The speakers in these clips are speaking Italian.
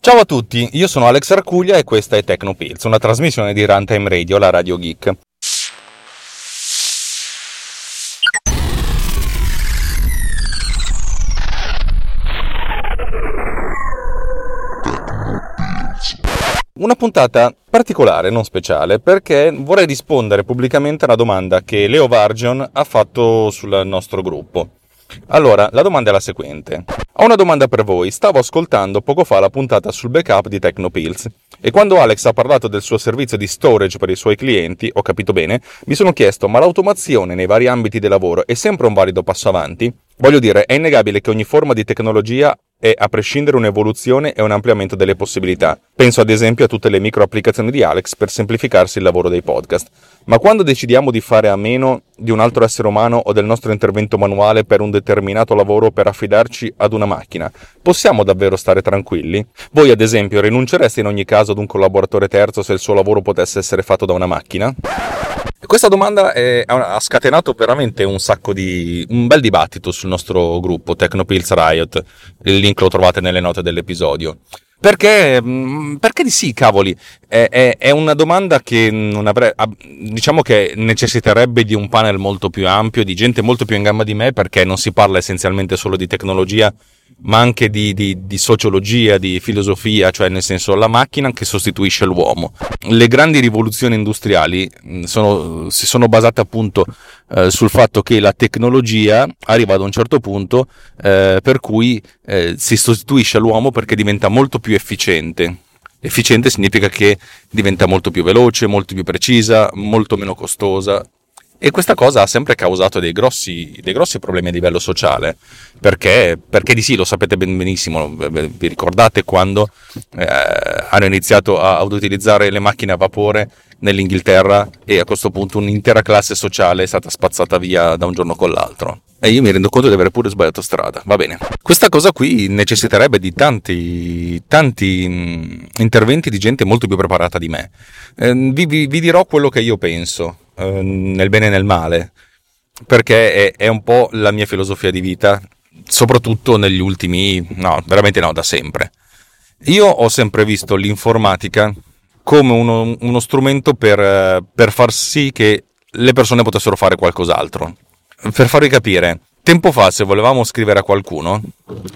Ciao a tutti, io sono Alex Arcuglia e questa è Tecnopills, una trasmissione di Runtime Radio, la Radio Geek. Una puntata particolare, non speciale, perché vorrei rispondere pubblicamente a una domanda che Leo Vargion ha fatto sul nostro gruppo. Allora, la domanda è la seguente. Ho una domanda per voi. Stavo ascoltando poco fa la puntata sul backup di Technopills e quando Alex ha parlato del suo servizio di storage per i suoi clienti, ho capito bene, mi sono chiesto ma l'automazione nei vari ambiti di lavoro è sempre un valido passo avanti? Voglio dire, è innegabile che ogni forma di tecnologia è a prescindere un'evoluzione e un ampliamento delle possibilità. Penso ad esempio a tutte le micro applicazioni di Alex per semplificarsi il lavoro dei podcast. Ma quando decidiamo di fare a meno di un altro essere umano o del nostro intervento manuale per un determinato lavoro per affidarci ad una macchina, possiamo davvero stare tranquilli? Voi ad esempio rinuncereste in ogni caso ad un collaboratore terzo se il suo lavoro potesse essere fatto da una macchina? Questa domanda è, ha scatenato veramente un sacco di. un bel dibattito sul nostro gruppo Tecnopills Riot. Il link lo trovate nelle note dell'episodio. Perché, mm, perché di sì, cavoli, è, è, è una domanda che non avrei, diciamo che necessiterebbe di un panel molto più ampio, di gente molto più in gamba di me, perché non si parla essenzialmente solo di tecnologia, ma anche di, di, di, sociologia, di filosofia, cioè nel senso la macchina che sostituisce l'uomo. Le grandi rivoluzioni industriali mm, sono, si sono basate appunto eh, sul fatto che la tecnologia arriva ad un certo punto eh, per cui eh, si sostituisce l'uomo perché diventa molto più efficiente. Efficiente significa che diventa molto più veloce, molto più precisa, molto meno costosa, e questa cosa ha sempre causato dei grossi, dei grossi problemi a livello sociale, perché, perché, di sì, lo sapete ben benissimo, vi ricordate quando eh, hanno iniziato a, ad utilizzare le macchine a vapore nell'Inghilterra e a questo punto un'intera classe sociale è stata spazzata via da un giorno con l'altro. E io mi rendo conto di aver pure sbagliato strada, va bene. Questa cosa qui necessiterebbe di tanti, tanti interventi di gente molto più preparata di me. Eh, vi, vi, vi dirò quello che io penso eh, nel bene e nel male, perché è, è, un po' la mia filosofia di vita, soprattutto negli ultimi, no, veramente no, da sempre. Io ho sempre visto l'informatica come uno, uno strumento per, per far sì che le persone potessero fare qualcos'altro. Per farvi capire, tempo fa se volevamo scrivere a qualcuno,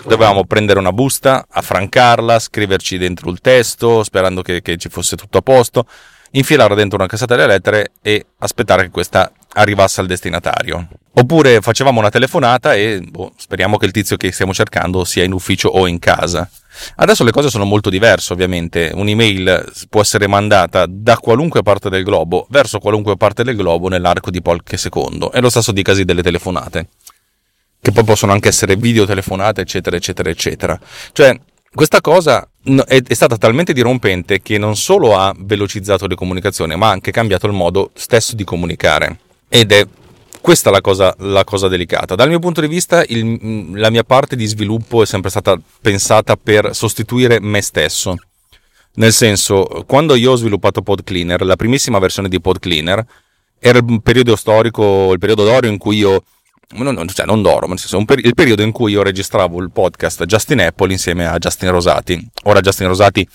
dovevamo prendere una busta, affrancarla, scriverci dentro il testo, sperando che, che ci fosse tutto a posto infilarla dentro una cassetta delle lettere e aspettare che questa arrivasse al destinatario. Oppure facevamo una telefonata e boh, speriamo che il tizio che stiamo cercando sia in ufficio o in casa. Adesso le cose sono molto diverse, ovviamente. Un'email può essere mandata da qualunque parte del globo verso qualunque parte del globo nell'arco di qualche secondo. E lo stesso dicasi delle telefonate. Che poi possono anche essere videotelefonate, eccetera, eccetera, eccetera. Cioè, questa cosa è, stata talmente dirompente che non solo ha velocizzato le comunicazioni, ma ha anche cambiato il modo stesso di comunicare. Ed è questa la cosa, la cosa delicata. Dal mio punto di vista, il, la mia parte di sviluppo è sempre stata pensata per sostituire me stesso. Nel senso, quando io ho sviluppato PodCleaner, la primissima versione di PodCleaner, era il periodo storico, il periodo d'oro in cui io non, cioè non d'oro, ma senso, per, il periodo in cui io registravo il podcast Justin Apple insieme a Justin Rosati. Ora Justin Rosati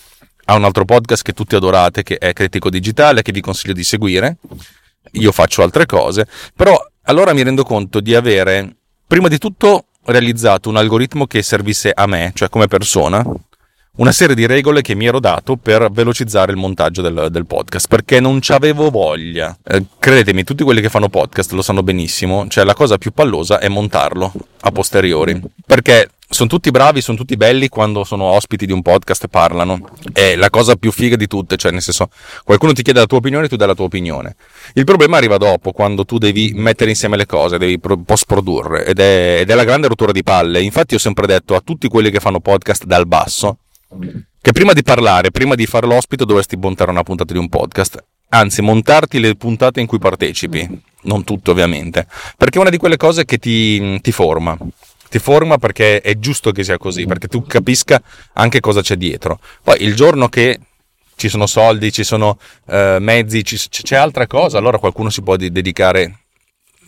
ha un altro podcast che tutti adorate, che è Critico Digitale, che vi consiglio di seguire. Io faccio altre cose, però allora mi rendo conto di avere, prima di tutto, realizzato un algoritmo che servisse a me, cioè come persona, una serie di regole che mi ero dato per velocizzare il montaggio del, del podcast, perché non ci avevo voglia. Eh, credetemi, tutti quelli che fanno podcast lo sanno benissimo, cioè la cosa più pallosa è montarlo a posteriori, perché sono tutti bravi, sono tutti belli quando sono ospiti di un podcast e parlano. È la cosa più figa di tutte, cioè nel senso, qualcuno ti chiede la tua opinione tu dai la tua opinione. Il problema arriva dopo, quando tu devi mettere insieme le cose, devi post-produrre, ed è, ed è la grande rottura di palle. Infatti ho sempre detto a tutti quelli che fanno podcast dal basso, che prima di parlare, prima di fare l'ospite, dovresti montare una puntata di un podcast. Anzi, montarti le puntate in cui partecipi. Non tutte, ovviamente. Perché è una di quelle cose che ti, ti forma. Ti forma perché è giusto che sia così, perché tu capisca anche cosa c'è dietro. Poi il giorno che ci sono soldi, ci sono eh, mezzi, ci, c'è altra cosa, allora qualcuno si può dedicare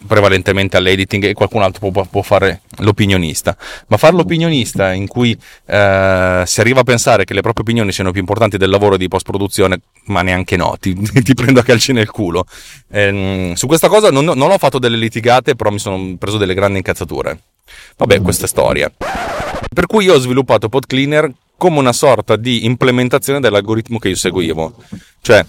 prevalentemente all'editing e qualcun altro può, può, fare l'opinionista. Ma fare l'opinionista in cui eh, si arriva a pensare che le proprie opinioni siano più importanti del lavoro di post-produzione, ma neanche no, ti, ti prendo a calci nel culo. Eh, su questa cosa non, non ho fatto delle litigate, però mi sono preso delle grandi incazzature. Vabbè, questa è storia. Per cui io ho sviluppato PodCleaner come una sorta di implementazione dell'algoritmo che io seguivo. Cioè,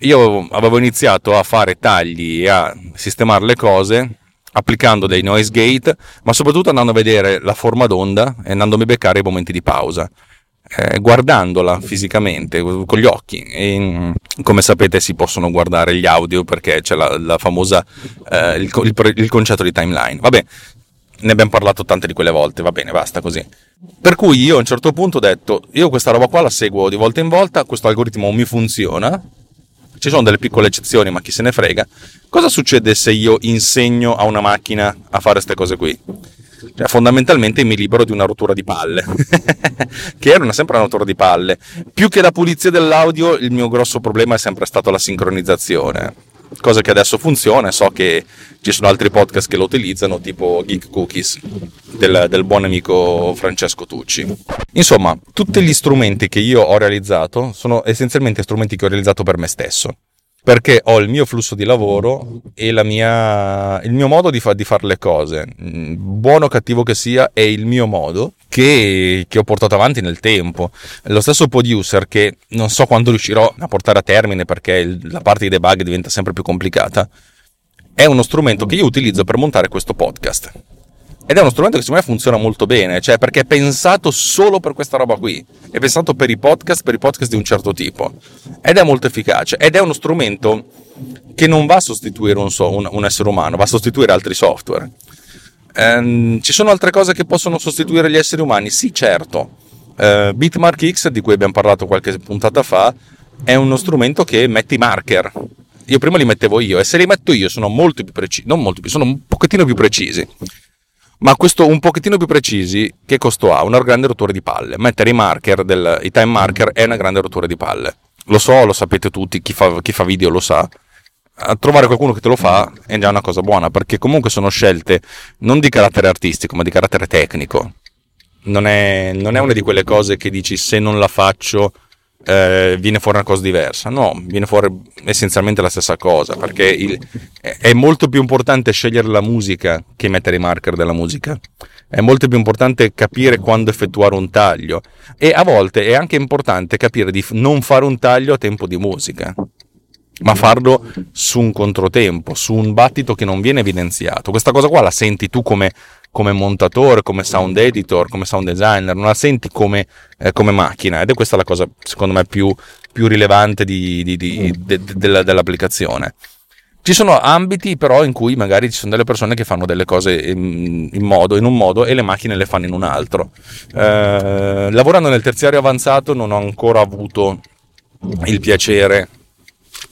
io avevo iniziato a fare tagli e a sistemare le cose applicando dei noise gate, ma soprattutto andando a vedere la forma d'onda e andandomi a beccare i momenti di pausa. Eh, guardandola fisicamente con gli occhi e come sapete si possono guardare gli audio perché c'è la, la famosa eh, il, il, il, concetto di timeline vabbè ne abbiamo parlato tante di quelle volte va bene basta così per cui io a un certo punto ho detto io questa roba qua la seguo di volta in volta questo algoritmo mi funziona ci sono delle piccole eccezioni, ma chi se ne frega. Cosa succede se io insegno a una macchina a fare queste cose qui? Cioè, fondamentalmente mi libero di una rottura di palle, che era sempre una rottura di palle. Più che la pulizia dell'audio, il mio grosso problema è sempre stato la sincronizzazione cosa che adesso funziona. So che ci sono altri podcast che lo utilizzano, tipo Geek Cookies del, del buon amico Francesco Tucci. Insomma, tutti gli strumenti che io ho realizzato sono essenzialmente strumenti che ho realizzato per me stesso perché ho il mio flusso di lavoro e mia, il mio modo di, fa, di fare le cose, mm, buono o cattivo che sia, è il mio modo che, che, ho portato avanti nel tempo. Lo stesso producer che non so quando riuscirò a portare a termine perché il, la parte di debug diventa sempre più complicata, è uno strumento che io utilizzo per montare questo podcast. Ed è uno strumento che secondo me funziona molto bene, cioè perché è pensato solo per questa roba qui, è pensato per i podcast, per i podcast di un certo tipo, ed è molto efficace, ed è uno strumento che non va a sostituire un, so, un, un essere umano, va a sostituire altri software. Ehm, ci sono altre cose che possono sostituire gli esseri umani? Sì, certo. Ehm, Bitmark X, di cui abbiamo parlato qualche puntata fa, è uno strumento che mette i marker. Io prima li mettevo io, e se li metto io sono molto più precisi, non molto più, sono un pochettino più precisi ma questo un pochettino più precisi, che costo ha? Una grande rottura di palle. Mettere i marker, del, i time marker è una grande rottura di palle. Lo so, lo sapete tutti, chi fa, chi fa video lo sa. A trovare qualcuno che te lo fa è già una cosa buona, perché comunque sono scelte non di carattere artistico, ma di carattere tecnico. Non è, non è una di quelle cose che dici se non la faccio eh, viene fuori una cosa diversa. No, viene fuori essenzialmente la stessa cosa, perché il, è molto più importante scegliere la musica che mettere i marker della musica. È molto più importante capire quando effettuare un taglio e a volte è anche importante capire di non fare un taglio a tempo di musica, ma farlo su un controtempo, su un battito che non viene evidenziato. Questa cosa qua la senti tu come come montatore, come sound editor, come sound designer, non la senti come, eh, come macchina ed è questa la cosa secondo me più, più rilevante di, di, di, de, de, de, dell'applicazione. Ci sono ambiti però in cui magari ci sono delle persone che fanno delle cose in, in, modo, in un modo e le macchine le fanno in un altro. Eh, lavorando nel terziario avanzato non ho ancora avuto il piacere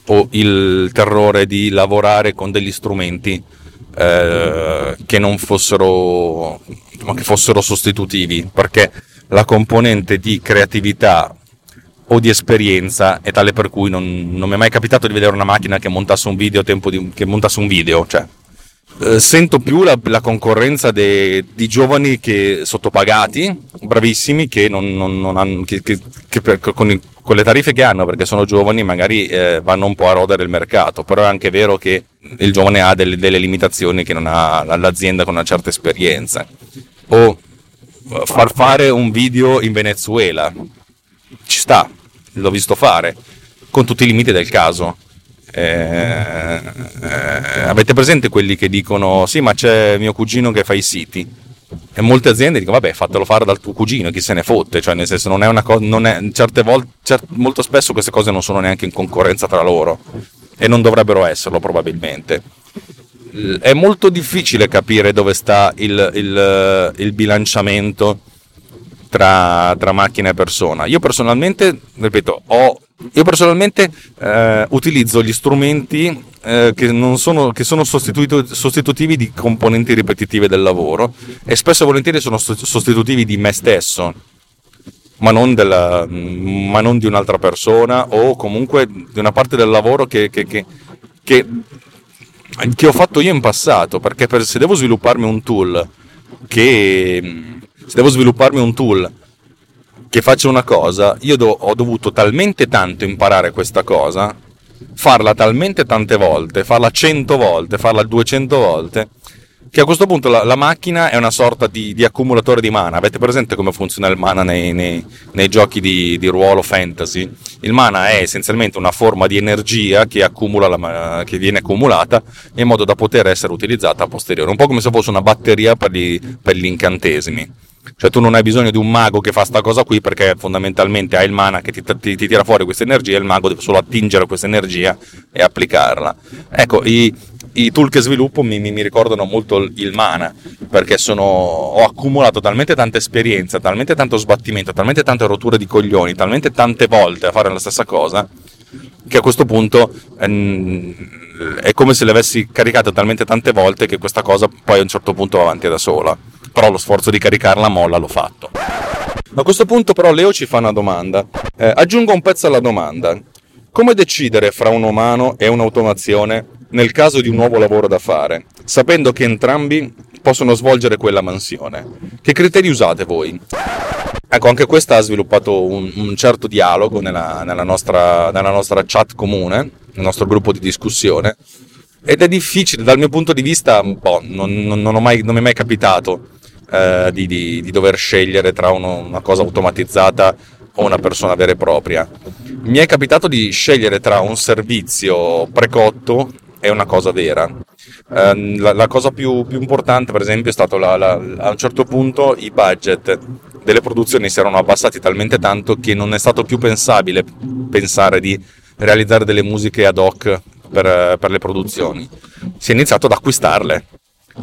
o il terrore di lavorare con degli strumenti eh, che non fossero, che fossero sostitutivi, perché la componente di creatività o di esperienza è tale per cui non, non, mi è mai capitato di vedere una macchina che montasse un video di, che montasse un video, cioè sento più la, la concorrenza de, di giovani che sottopagati, bravissimi, che, non, non, non hanno, che, che, che per, con, il, con, le tariffe che hanno, perché sono giovani, magari eh, vanno un po' a rodere il mercato, però è anche vero che il giovane ha delle, delle limitazioni che non ha l'azienda con una certa esperienza. O eh, far fare un video in Venezuela, ci sta, l'ho visto fare, con tutti i limiti del caso eh, avete presente quelli che dicono sì ma c'è mio cugino che fa i siti? E molte aziende dicono vabbè fatelo fare dal tuo cugino chi se ne fotte. Cioè nel senso non è una cosa non è, certe volte cert, molto spesso queste cose non sono neanche in concorrenza tra loro e non dovrebbero esserlo probabilmente. È molto difficile capire dove sta il, il, il bilanciamento tra, tra macchina e persona. Io personalmente, ripeto, ho io personalmente eh, utilizzo gli strumenti eh, che, sono, che sono sostitutivi di componenti ripetitive del lavoro e spesso e volentieri sono sostitutivi di me stesso, ma non, della, ma non di un'altra persona o comunque di una parte del lavoro che, che, che, che ho fatto io in passato, perché per, se devo svilupparmi un tool che se devo svilupparmi un tool che faccia una cosa, io do, ho dovuto talmente tanto imparare questa cosa, farla talmente tante volte, farla 100 volte, farla 200 volte, che a questo punto la, la macchina è una sorta di, di, accumulatore di mana. Avete presente come funziona il mana nei, nei, nei giochi di, di, ruolo fantasy? Il mana è essenzialmente una forma di energia che, la, che, viene accumulata in modo da poter essere utilizzata a posteriore, un po' come se fosse una batteria per gli, per gli incantesimi. Cioè tu non hai bisogno di un mago che fa sta cosa qui perché fondamentalmente hai il mana che ti, ti, ti tira fuori questa energia e il mago deve solo attingere questa energia e applicarla. Ecco, i, i tool che sviluppo mi, mi, mi, ricordano molto il mana perché sono, ho accumulato talmente tanta esperienza, talmente tanto sbattimento, talmente tante rotture di coglioni, talmente tante volte a fare la stessa cosa che a questo punto ehm, è come se le avessi caricate talmente tante volte che questa cosa poi a un certo punto va avanti da sola però lo sforzo di caricarla molla l'ho fatto. A questo punto però Leo ci fa una domanda. Eh, aggiungo un pezzo alla domanda. Come decidere fra un umano e un'automazione nel caso di un nuovo lavoro da fare, sapendo che entrambi possono svolgere quella mansione? Che criteri usate voi? Ecco, anche questa ha sviluppato un, un certo dialogo nella, nella, nostra, nella nostra chat comune, nel nostro gruppo di discussione, ed è difficile dal mio punto di vista, boh, non, non, non, mai, non mi è mai capitato eh, di, di, di, dover scegliere tra uno, una cosa automatizzata o una persona vera e propria. Mi è capitato di scegliere tra un servizio precotto e una cosa vera. Eh, la, la, cosa più, più, importante, per esempio, è stato la, la, a un certo punto i budget delle produzioni si erano abbassati talmente tanto che non è stato più pensabile pensare di realizzare delle musiche ad hoc per, per le produzioni. Si è iniziato ad acquistarle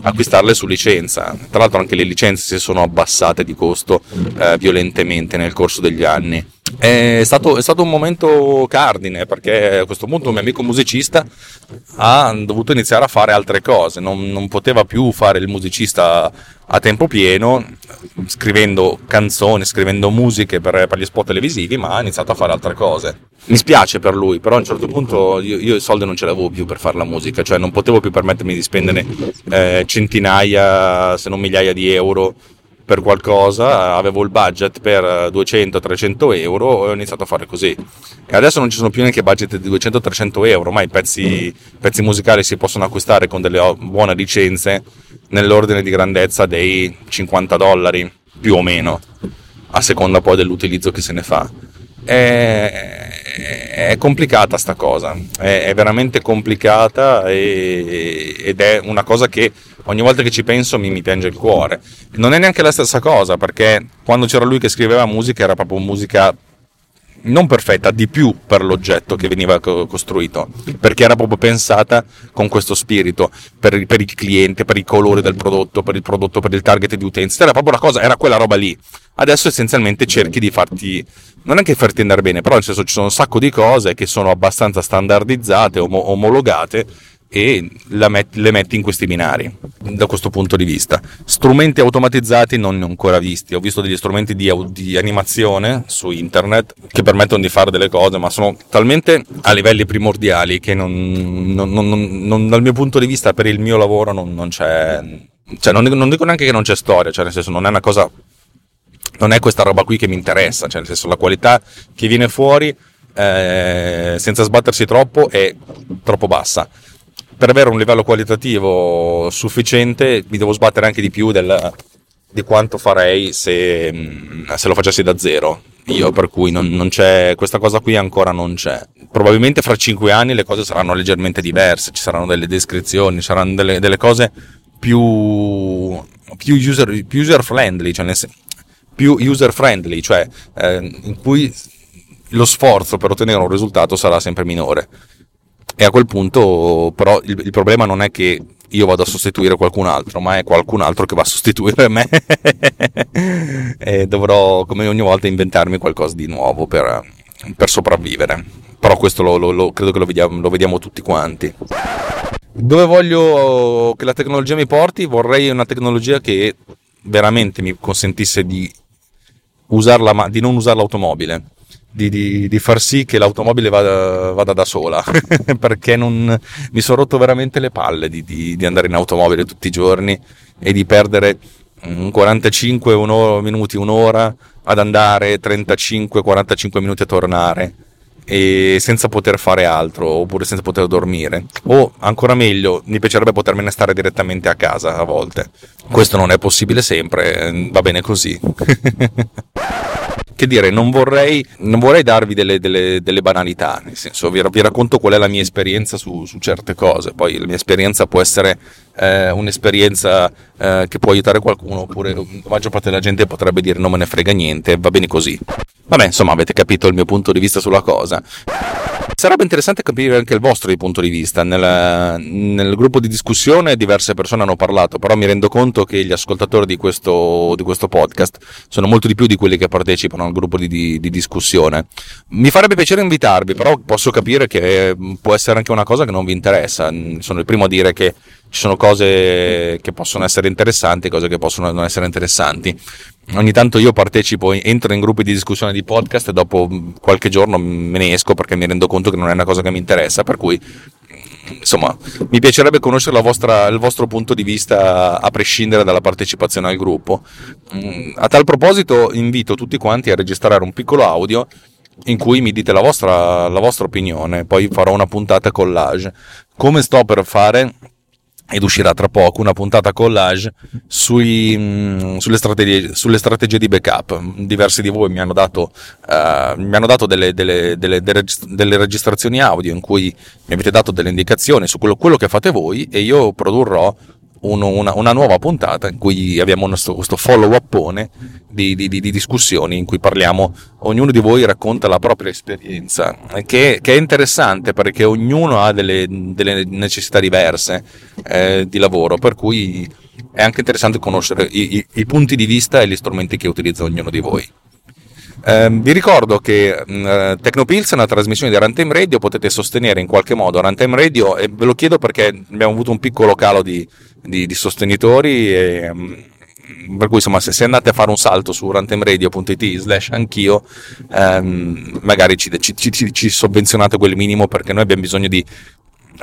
acquistarle su licenza. Tra l'altro anche le licenze si sono abbassate di costo eh, violentemente nel corso degli anni. È stato, è stato, un momento cardine perché a questo punto un mio amico musicista ha dovuto iniziare a fare altre cose, non, non poteva più fare il musicista a tempo pieno, scrivendo canzoni, scrivendo musiche per, per, gli spot televisivi, ma ha iniziato a fare altre cose. Mi spiace per lui, però a un certo punto io, io i soldi non ce l'avevo più per fare la musica, cioè non potevo più permettermi di spendere eh, centinaia, se non migliaia di euro per qualcosa, avevo il budget per 200-300 euro e ho iniziato a fare così. E adesso non ci sono più neanche budget di 200-300 euro, ormai i pezzi, pezzi musicali si possono acquistare con delle buone licenze nell'ordine di grandezza dei 50 dollari, più o meno, a seconda poi dell'utilizzo che se ne fa. È, è complicata sta cosa, è, è veramente complicata e, ed è una cosa che ogni volta che ci penso mi, mi piange il cuore. Non è neanche la stessa cosa, perché quando c'era lui che scriveva musica era proprio musica non perfetta, di più per l'oggetto che veniva costruito, perché era proprio pensata con questo spirito, per, per, il cliente, per i colori del prodotto, per il prodotto, per il target di utenza, era proprio la cosa, era quella roba lì. Adesso essenzialmente cerchi di farti, non è che farti andare bene, però nel senso ci sono un sacco di cose che sono abbastanza standardizzate, om- omologate, e met- le metti in questi binari da questo punto di vista. Strumenti automatizzati non ne ho ancora visti, ho visto degli strumenti di, di, animazione su internet che permettono di fare delle cose, ma sono talmente a livelli primordiali che non, non, non, dal mio punto di vista per il mio lavoro non, c'è... Cioè, non, non dico neanche che non c'è storia, cioè nel senso non è una cosa... Non è questa roba qui che mi interessa, cioè nel senso la qualità che viene fuori eh, senza sbattersi troppo è troppo bassa per avere un livello qualitativo sufficiente mi devo sbattere anche di più del, di quanto farei se, mm, se, lo facessi da zero. Io, per cui non, non, c'è, questa cosa qui ancora non c'è. Probabilmente fra cinque anni le cose saranno leggermente diverse, ci saranno delle descrizioni, saranno delle, delle cose più, più, user, più user friendly, cioè nel, più user friendly, cioè eh, in cui lo sforzo per ottenere un risultato sarà sempre minore E a quel punto, però, il, il problema non è che io vado a sostituire qualcun altro, ma è qualcun altro che va a sostituire me. e dovrò, come ogni volta, inventarmi qualcosa di nuovo per, per sopravvivere. Però questo lo, lo, lo, credo che lo vediamo, lo vediamo tutti quanti. Dove voglio che la tecnologia mi porti? Vorrei una tecnologia che veramente mi consentisse di, usarla, di non usare l'automobile di, di, di, far sì che l'automobile vada, vada da sola perché non, mi sono rotto veramente le palle di, di, andare in automobile tutti i giorni e di perdere 45 un'ora, minuti, un'ora ad andare, 35-45 minuti a tornare e senza poter fare altro oppure senza poter dormire. O ancora meglio mi piacerebbe potermene stare direttamente a casa a volte. Questo non è possibile sempre va bene così che dire, non vorrei, non vorrei darvi delle, delle, delle, banalità, nel senso vi, vi, racconto qual è la mia esperienza su, su, certe cose, poi la mia esperienza può essere eh, un'esperienza eh, che può aiutare qualcuno, oppure la maggior parte della gente potrebbe dire non me ne frega niente, va bene così. Vabbè, insomma, avete capito il mio punto di vista sulla cosa. Sarebbe interessante capire anche il vostro punto di vista. Nel, nel, gruppo di discussione diverse persone hanno parlato, però mi rendo conto che gli ascoltatori di questo, di questo podcast sono molto di più di quelli che partecipano al gruppo di, di, di, discussione. Mi farebbe piacere invitarvi, però posso capire che può essere anche una cosa che non vi interessa. Sono il primo a dire che ci sono cose che possono essere interessanti e cose che possono non essere interessanti. Ogni tanto io partecipo, entro in gruppi di discussione di podcast e dopo qualche giorno me ne esco perché mi rendo conto che non è una cosa che mi interessa, per cui insomma mi piacerebbe conoscere vostra, il vostro punto di vista a prescindere dalla partecipazione al gruppo. A tal proposito invito tutti quanti a registrare un piccolo audio in cui mi dite la vostra, la vostra opinione, poi farò una puntata collage. Come sto per fare ed uscirà tra poco una puntata collage sui, mm, sulle, strategie, sulle, strategie, di backup. Diversi di voi mi hanno dato, uh, mi hanno dato delle, delle, delle, delle, registrazioni audio in cui mi avete dato delle indicazioni su quello, quello che fate voi e io produrrò uno, una, una, nuova puntata in cui abbiamo questo, questo follow upone di, di, di, discussioni in cui parliamo, ognuno di voi racconta la propria esperienza, che, che è interessante perché ognuno ha delle, delle necessità diverse eh, di lavoro, per cui è anche interessante conoscere i, i, i punti di vista e gli strumenti che utilizza ognuno di voi. Eh, vi ricordo che mh, mm, Tecnopills è una trasmissione di Runtime Radio, potete sostenere in qualche modo Runtime Radio e ve lo chiedo perché abbiamo avuto un piccolo calo di, di, di sostenitori e, mh, mm, per cui insomma se, se, andate a fare un salto su runtimeradio.it slash anch'io ehm, magari ci, ci, ci, ci, sovvenzionate quel minimo perché noi abbiamo bisogno di,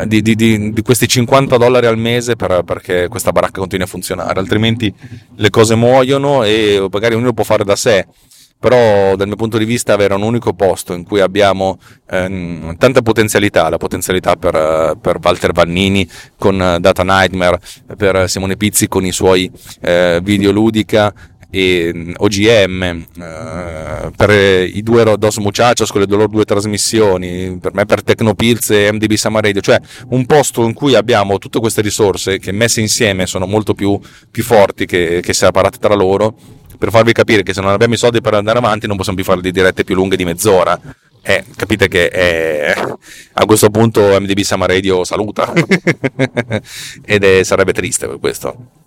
di, di, di questi 50 dollari al mese per, perché questa baracca continui a funzionare altrimenti le cose muoiono e magari ognuno può fare da sé però dal mio punto di vista avere un unico posto in cui abbiamo ehm, tanta potenzialità, la potenzialità per, per, Walter Vannini con eh, Data Nightmare, per Simone Pizzi con i suoi eh, videoludica e mm, OGM eh, per i due Dos Muchachos con le loro due trasmissioni per me per Tecnopills e MDB Summer Radio. Cioè un posto in cui abbiamo tutte queste risorse che messe insieme sono molto più, più forti che, che separate tra loro per farvi capire che se non abbiamo i soldi per andare avanti non possiamo più fare le dirette più lunghe di mezz'ora. Eh, capite che eh, a questo punto MDB Sama Radio saluta ed è, sarebbe triste per questo.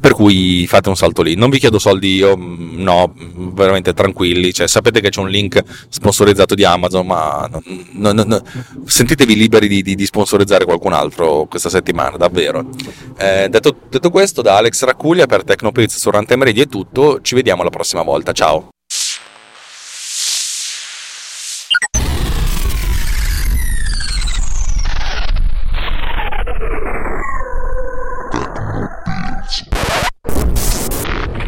Per cui fate un salto lì. Non vi chiedo soldi io, mm, no, veramente tranquilli. Cioè, sapete che c'è un link sponsorizzato di Amazon, ma no, no, no, sentitevi liberi di, di, di, sponsorizzare qualcun altro questa settimana, davvero. Eh, detto, detto, questo, da Alex Raccuglia per Tecnopizza su Runtime Radio è tutto. Ci vediamo la prossima volta. Ciao.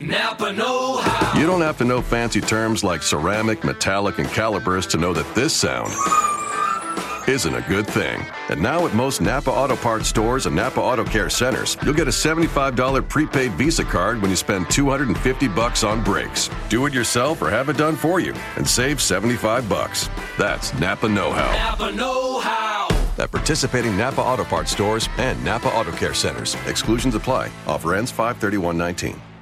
Napa Know How. You don't have to know fancy terms like ceramic, metallic, and calipers to know that this sound isn't a good thing. And now at most Napa Auto Parts stores and Napa Auto Care centers, you'll get a $75 prepaid Visa card when you spend 250 bucks on brakes. Do it yourself or have it done for you and save 75 bucks. That's Napa Know-How. Napa Know How. At participating Napa Auto Parts stores and Napa Auto Care centers. Exclusions apply. Offer ends 53119.